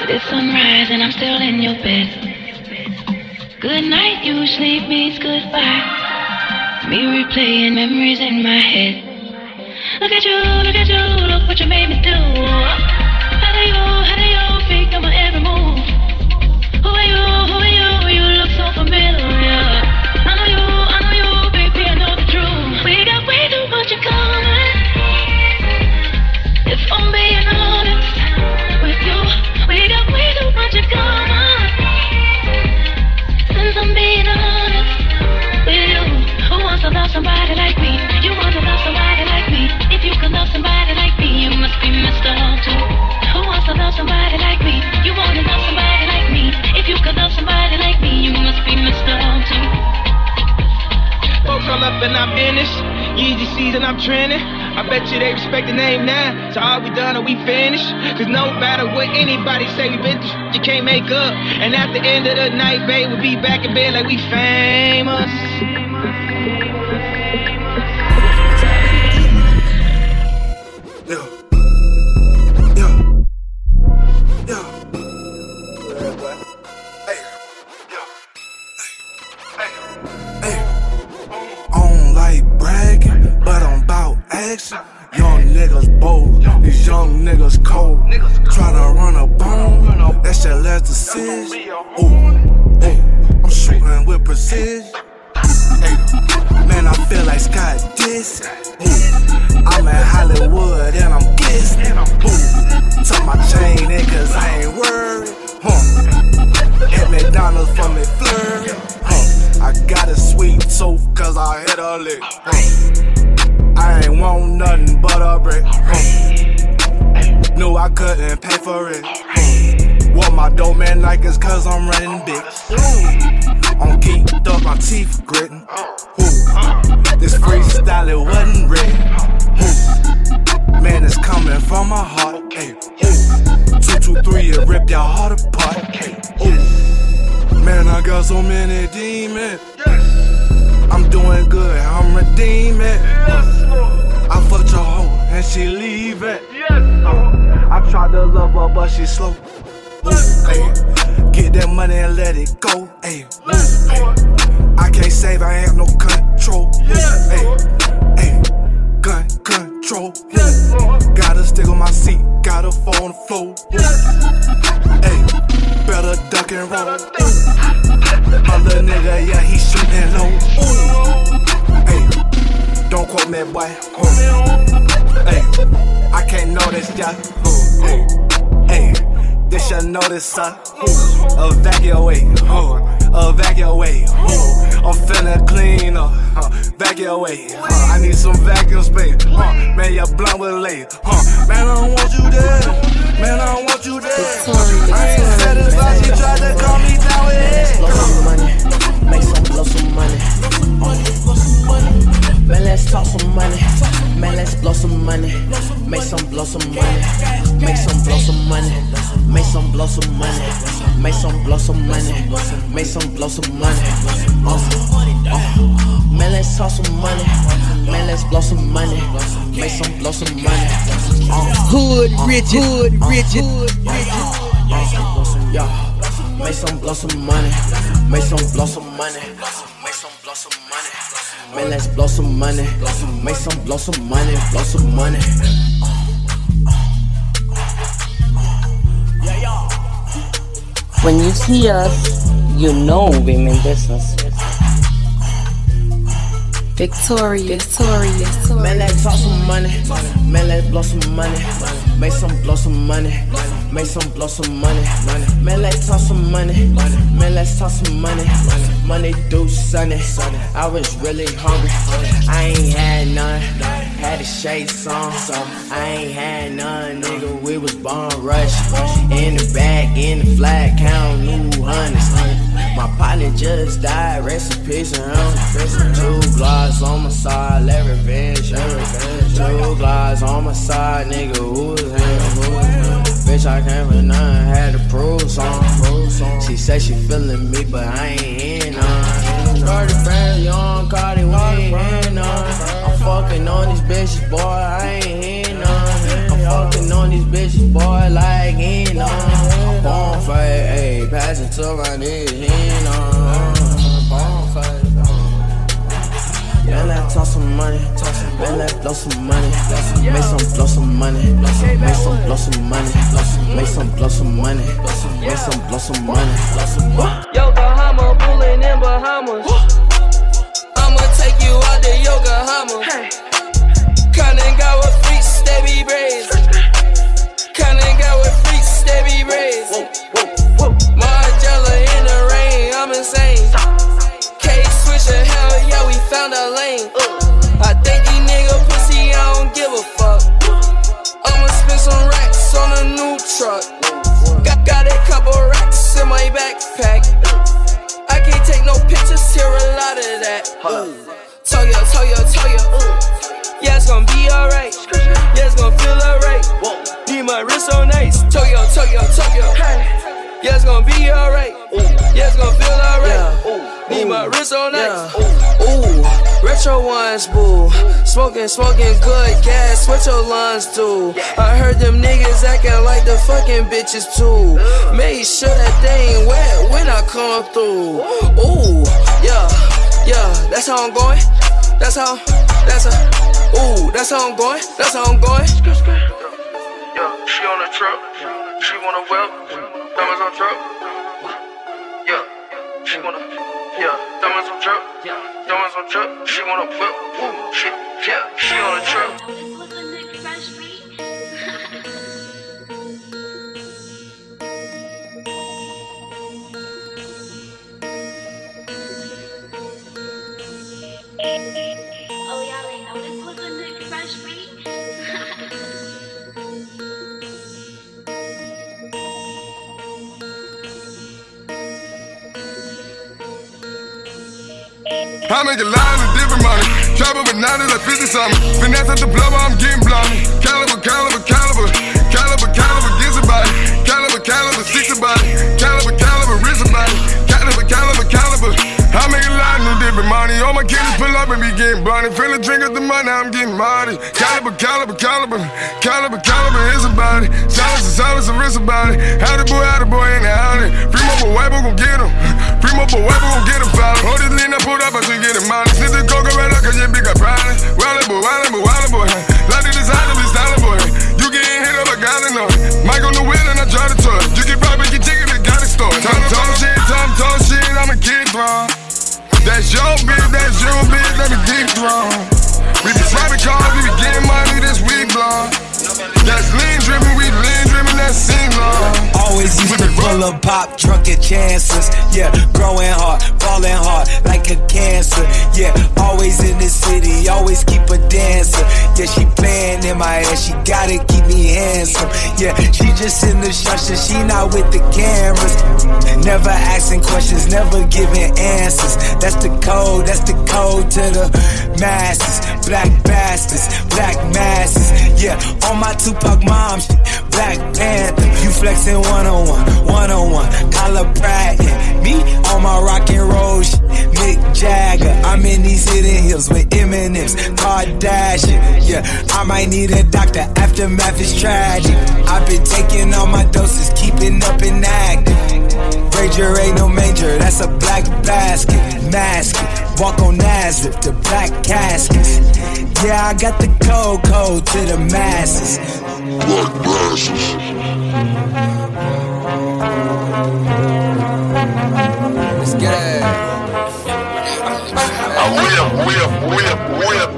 Till it's sunrise and I'm still in your bed. Good night usually means goodbye. Me replaying memories in my head. Look at you, look at you, look what you made me do. How do you, how do you on my every move? Who are you, who are you? You look so familiar. Say, we been you can't make up. And at the end of the night, babe, we'll be back in bed like we famous. Any demon. I'm doing good, I'm redeeming. I fucked your hoe and she leaving. Yes, I tried to love her, but she slow. Ay, Get that money and let it go. Ay, ay. I can't save, I ain't no control. Yes, Ay, ay. Gun control. Yes, Gotta stick on my seat, gotta fall on the floor. Yes, Ay, better duck and roll. My little nigga, yeah, he shooting low. Ay, don't quote me, boy. Hey, I can't this, yeah. Hey, hey, this your notice, sir. Evacuate, huh? Evacuate, huh? I'm feeling clean, uh, huh? Evacuate, huh? I need some vacuum space, huh? Man, your blunt was late, huh? Man, I don't want you there. Man, I don't want you there. I ain't satisfied, she tried to calm me down with it. Blow some money, make some blow some money. Man, let's talk some money. Man, let's blow some money. Make some blow some money. Make some blow some money. Make some blow some money. Make some blow some money. Make some blow some money. Uh, uh. Man, let's talk some money. Man, let's blow some money. Make some blow some money. Uh, Hood rich, hood rich, yeah. Make some blow some money. Make some blow some money. Make some blow some money. Man, let's blow some money. Make some blow some money. Blow some money. When you see us, you know we mean business. Victorious, victorious. Man, let's talk some money. Man, let's blow some money. Make some blow some money. Make some blow some money. money. Man, let's talk some money. money. Man, let's talk some money. Money do sunny. I was really hungry. I ain't had none. Had to shade some. So I ain't had none, nigga. We was born rush. In the back, in the flat, count new hundreds. My partner just died, to him. Two gloss on my side, let revenge. Two gloss on my side, nigga, who is him? Who him? Bitch, I came for none, had to prove some. She said she feeling me, but I ain't hearing uh. none. Cardi brand, young Cardi, we ain't hearing none. I'm fucking on these bitches, boy, I ain't hearing none. Uh. I'm fucking on these bitches, boy, like ain't none. Bonfire, ayy, pass it to my niggas, he ain't none. Bonfire. Man, let's talk some money. Man, let's blow some money. Make some blow some money. Make some blow some money. Make some blow some money. Make some blow some money. Yokohama, pulling in Bahamas. I'ma take you out to Yokohama. Kanagawa freaks, they be braids. Kanagawa freaks, they be braids. Margiela in the rain, I'm insane. K switcher, hell yeah, we found a lane. I don't give a fuck. I'ma spend some racks on a new truck. Got, got a couple racks in my backpack. I can't take no pictures, hear a lot of that. Tell ya, tell ya, ya. Yeah, it's gonna be alright. Yeah, it's gonna feel alright. Need my wrist on ice. Tell ya, tell ya, tell ya. Yeah, it's gonna be alright. Yeah, it's gonna feel alright. Need my wrist on ice. Ooh, retro ones, boo. Smoking, smoking good gas. What your lungs do? I heard them niggas acting like the fucking bitches too. Make sure that they ain't wet when I come through. Ooh, yeah, yeah, that's how I'm going. That's how, that's how, ooh, that's how I'm going. That's how I'm going. Yeah, she on the truck. She wanna whip. Diamonds on truck. Yeah, she wanna. Yeah, diamonds on truck. Diamonds some truck. She wanna whip. Shit. Yeah, she on a truck. I make a line of different money. Travel with 90 like 50 something. Finesse at the plumber, I'm getting blonde. Caliber, caliber, caliber. Caliber, caliber, gets a body. Caliber, caliber, six a body. Caliber, caliber, wrist a body. Caliber, caliber, caliber. dripping money. All my killers pull up and be getting blunted. Fill a drink at the money, I'm getting money. Caliber, caliber, caliber, caliber, caliber is about it. Silence, silence, wrist about it. How the boy, how the boy in the alley. Free mobile wipe, gon' get him. Free mobile wipe, gon' get him foul. Hold this lean, I pulled up, I should get him money. Since the coca right up, cause you big got problem. Wildin' boy, wildin' boy, wildin' boy. Like the designer, be styling boy. You getting hit up, I gotta know. Mike on the wheel and I try to touch. You get poppin', get chicken, it got it store. Tom, tom shit, tom, tom shit, I'm a kid drum. That's your bitch, that's your bitch, let me deep drum. We be swiping cars, we be getting money, this we blonde. That's lean driven, Always used to pull up pop, drunk drunken chances. Yeah, growing hard, falling hard like a cancer. Yeah, always in the city, always keep a dancer. Yeah, she playing in my head, she gotta keep me handsome. Yeah, she just in the structure, she not with the cameras. Never asking questions, never giving answers. That's the code, that's the code to the masses. Black bastards, black masses. Yeah, on my Tupac mom shit. Black Panther, you flexing one on one, one on one. Collar yeah. me on my rock and roll shit. Mick Jagger, I'm in these hidden hills with M&M's, Kardashian. Yeah, I might need a doctor. Aftermath is tragic. I've been taking all my doses, keeping up and active. Ranger ain't no major, that's a black basket. Mask it, walk on Nazareth, the black caskets. Yeah, I got the code code to the masses. Black masses. Let's get it. Whip, whip, whip, whip,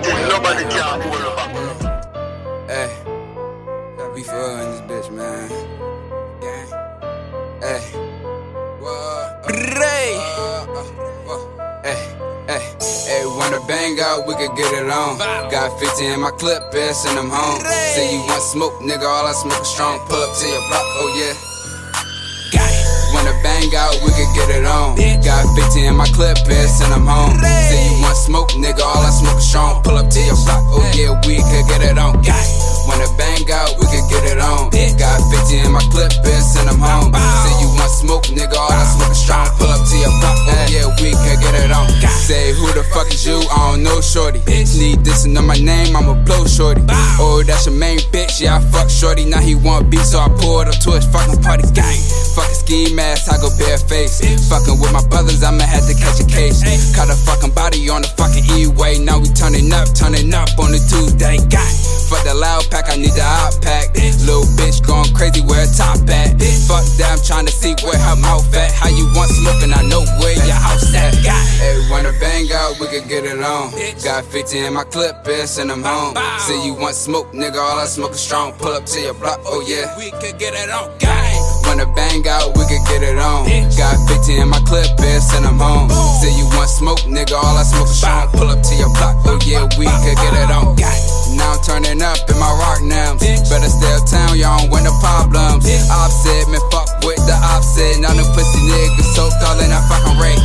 hey, hey, wanna bang out, we could get it on. Got 50 in my clip, and send them home. Say you want smoke, nigga, all I smoke is strong. Pull up to your block, oh yeah. Wanna bang out, we could get it on. Got 50 in my clip, and send them home. Say you want smoke, nigga, all I smoke is strong. Pull up to your block, oh yeah, we could get it on. Wanna bang out, we can get it on. Got 50 in my clip, and send them home. Say you want smoke, nigga, all I smoke is strong. Pull up to your block, oh yeah, we could get it on. Say who the fuck is you? I don't know, shorty. Need this and know my name, I'ma blow shorty. Oh, that's your main bitch, yeah, I fuck shorty. Now he want beef, so I pulled up to his fucking party gang. Fucking ski mask, I go bare face. Fucking with my brothers, I'ma have to catch a case. Caught a fucking body on the fucking E-way. Now we turning up, turning up on the Tuesday. Gang. Fuck the loud pack, I need the hot pack. Little bitch going crazy, where a top at? Fuck that, I'm trying to see where her mouth at. How you want smoking, I know where your house at. Hey, wanna bang out, we could get it on. Got 50 in my clip, and send them home. Say you want smoke, nigga, all I smoke is strong. Pull up to your block, oh yeah. We could get it on, gang. Wanna bang out, we could get it on. Got 50 in my clip, and send them home. Say you want smoke, nigga, all I smoke is strong. Pull up to your block, oh yeah, we could get it on. Now I'm turning up in my rock now. Better stay uptown, y'all don't win the problems. Offset, man, fuck with the offset. Now them pussy niggas so callin' I fucking rate.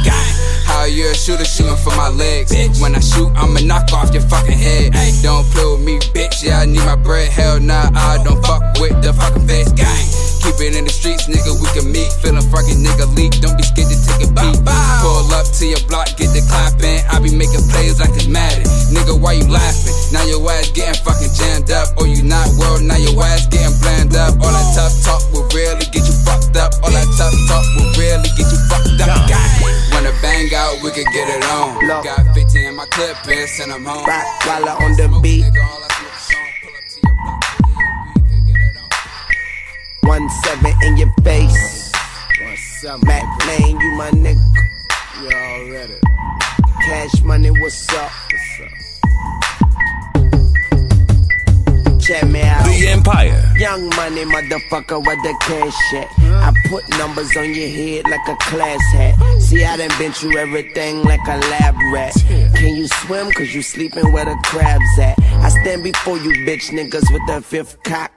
How you a shooter shooting for my legs? When I shoot, I'ma knock off your fucking head. Don't play with me, bitch. Yeah, I need my bread. Hell nah, I don't fuck with the fucking face gang. Keep it in the streets, nigga. We can meet. Feeling fucking nigga leak. Don't be scared to take a peek. Pull up to your block, get the clapping. I be making plays like it's Madden. Nigga, why you laughing? Now your ass getting fucking jammed up. Or you not well, now your ass getting bland up. All that tough talk will really get you fucked up. All that tough talk will really get you fucked up. Wanna bang out, we can get it on. Got 50 in my clip, and send them home. Rottweiler on the beat. One seven in your face. Mac Lane, you my nigga. You already. Cash money, what's up? Check me out. The Empire. Young money, motherfucker, with the cash at? I put numbers on your head like a class hat. See, I done been through everything like a lab rat. Can you swim? Cause you sleeping where the crabs at. I stand before you bitch niggas with the fifth cock.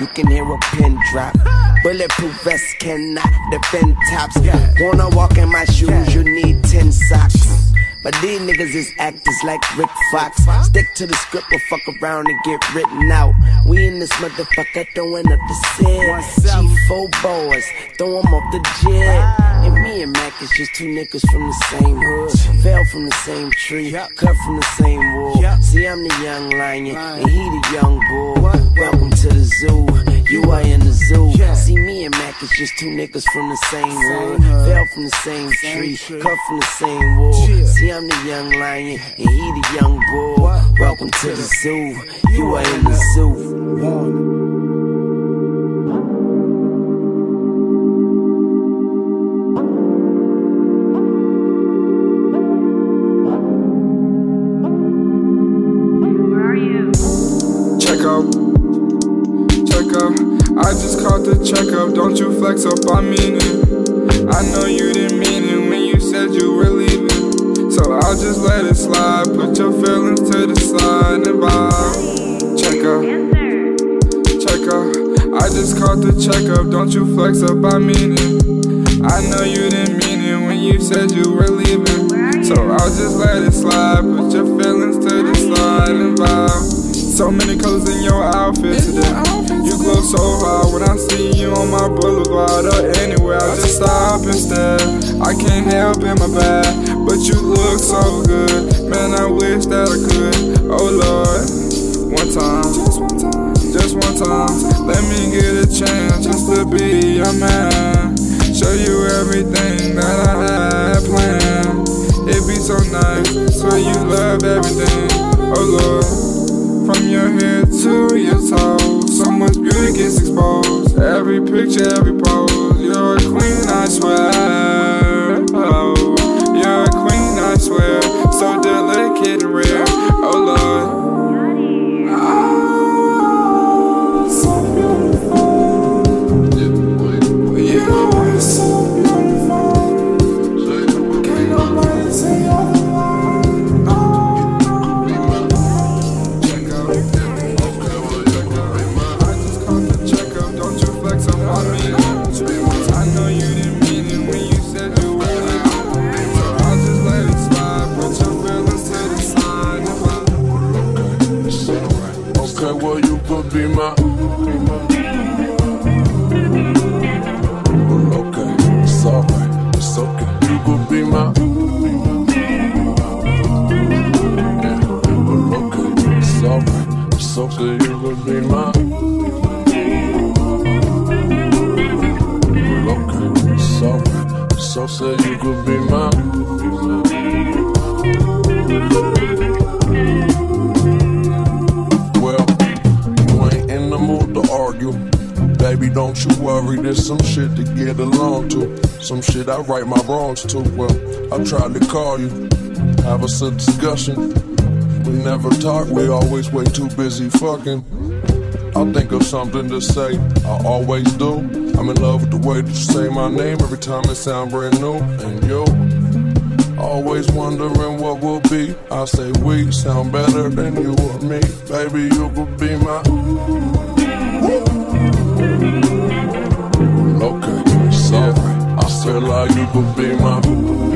You can hear a pin drop. Bulletproof vest cannot defend tops. Wanna walk in my shoes, you need 10 socks. But these niggas is actors like Rick Fox. Stick to the script or fuck around and get written out. We in this motherfucker throwing up the set. G4 boys, throw throw 'em off the jet. And me and Mac is just two niggas from the same hood. Fell from the same tree, cut from the same wool. See, I'm the young lion, and he the young bull. Welcome to the zoo. You are in the zoo. See, me and Mac is just two niggas from the same hood. Fell from the same tree, cut from the same wool. See, I'm the young lion, and he the young bull. Welcome to the zoo. You are in the zoo. Flex up, I mean it. I know you didn't mean it when you said you were leaving. So I'll just let it slide. Put your feelings to the side and vibe. Check up, check up. I just called to check up. Don't you flex up, I mean it. I know you didn't mean it when you said you were leaving. So I'll just let it slide. Put your feelings to the side and vibe. So many colors in your outfit today. Glow so hard when I see you on my boulevard or anywhere. I just stop and stare. I can't help in my bag, but you look so good. Man, I wish that I could. Oh Lord, one time, just one time, just one time. Let me get a chance just to be your man. Show you everything that I had planned. It'd be so nice, so you love everything. Oh Lord. From your head to your toes, beauty gets exposed. Every picture, every pose, you're a queen, I swear. Oh, you're a queen, I swear. So delicate and rare. Okay. You could be my. Okay, it's alright, it's. You could be my. Well, you ain't in the mood to argue. Baby, don't you worry, there's some shit to get along to. Some shit I right my wrongs to. Well, I tried to call you, have us a discussion. We never talk, we always way too busy fucking. I'll think of something to say, I always do. I'm in love with the way that you say my name every time it sound brand new. And you, always wondering what will be. I say we sound better than you or me. Baby, you could be my. Okay, it's alright. I feel like you could be my. Okay,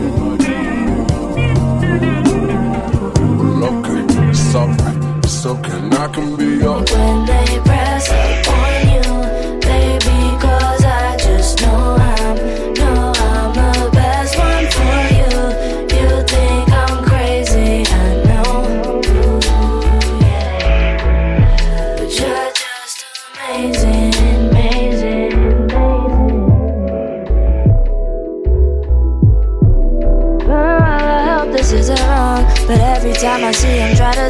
okay, and I can be your. When they press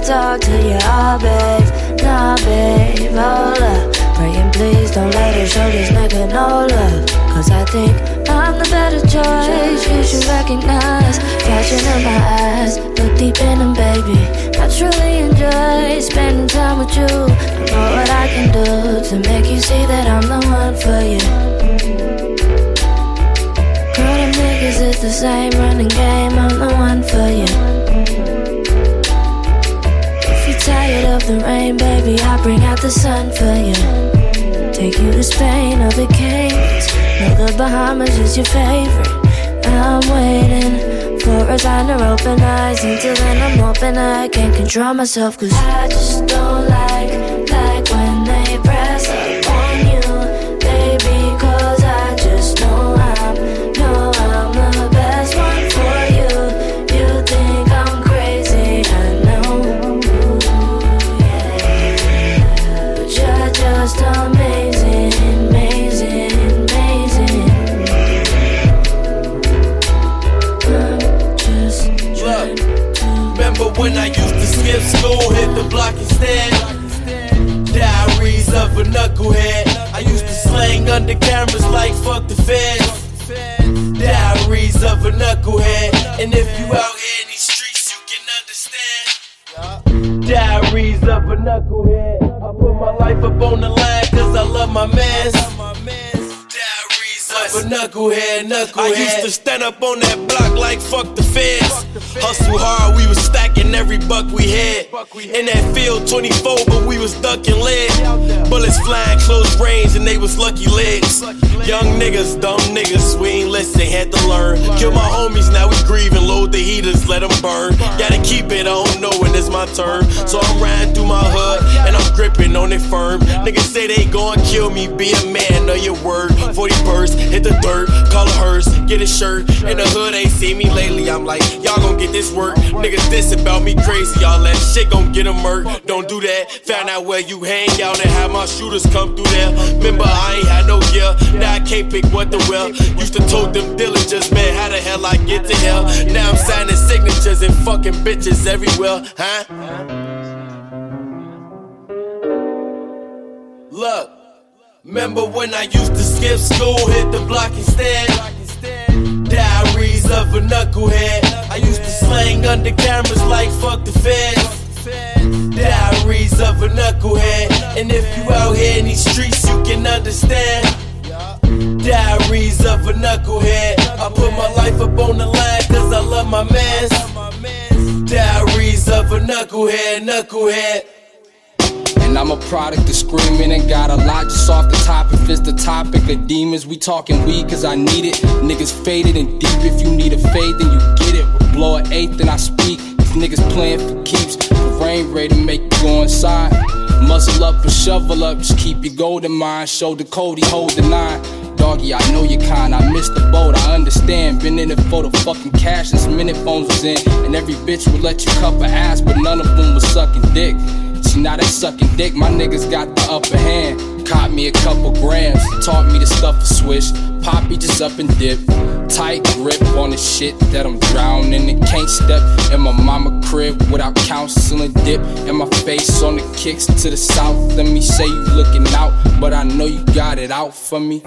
talk to you, oh babe, nah babe, oh, hold up. Praying please don't let her show this nigga no love. Cause I think I'm the better choice. You should recognize, flashing in my eyes. Look deep in them, baby. I truly enjoy spending time with you. I know what I can do to make you see bring out the sun for you. Take you to Spain or the Caymans. Know the Bahamas is your favorite. I'm waiting for a sign her open eyes. Until then, I'm hoping I can't control myself. Cause I just don't like, like when they press up skip school, hit the block instead? Diaries of a knucklehead. I used to slang under cameras like fuck the feds. Diaries of a knucklehead. And if you out knucklehead, knucklehead. I used to stand up on that block like fuck the feds. Hustle hard, we was stacking every buck we had. In that field 24, but we was ducking lead. Bullets flying close range and they was lucky legs. Young niggas, dumb niggas, we ain't listen, had to learn. Kill my homies, now we grieving, load the heaters, let them burn. Gotta keep it, don't know when it's my turn. So I'm riding through my hood and I'm gripping on it firm. Niggas say they gon' kill me, be a man, know your word. 40 bursts, hit the dirt, call it hers, get a shirt. In the hood, ain't seen me lately. I'm like, y'all gon' get this work. Niggas this about me crazy, y'all that shit gon' get a murk. Don't do that. Found out where you hang out and have my shooters come through there. Remember, I ain't had no gear. Now I can't pick what to wear. Used to tote them diligence, man. How the hell I get to hell? Now I'm signing signatures and fucking bitches everywhere, huh? Look, remember when I used to skip school, hit the block instead? Diaries of a knucklehead. I used to slang under cameras like fuck the feds. Diaries of a knucklehead. And if you out here in these streets, you can understand. Diaries of a knucklehead. I put my life up on the line cause I love my mans. Diaries of a knucklehead, knucklehead. I'm a product of screaming and got a lot just off the top. If it's the topic of demons, we talking weed cause I need it. Niggas faded and deep. If you need a fade, then you get it. We Blow an eighth and I speak. These niggas playing for keeps. The rain ready to make you go inside. Muzzle up and shovel up, just keep your gold in mind. Show the Cody, hold the nine. Doggy, I know you kind, I missed the boat, I understand. Been in it for the fucking cash, some minute phones was in. And every bitch would let you cup her ass, but none of them was sucking dick. See, now they sucking dick, my niggas got the upper hand. Caught me a couple grams, taught me to stuff a swish. Poppy just up and dip. Tight grip on the shit that I'm drowning and can't step in my mama crib without counseling dip. And my face on the kicks to the south. Let me say you looking out, but I know you got it out for me.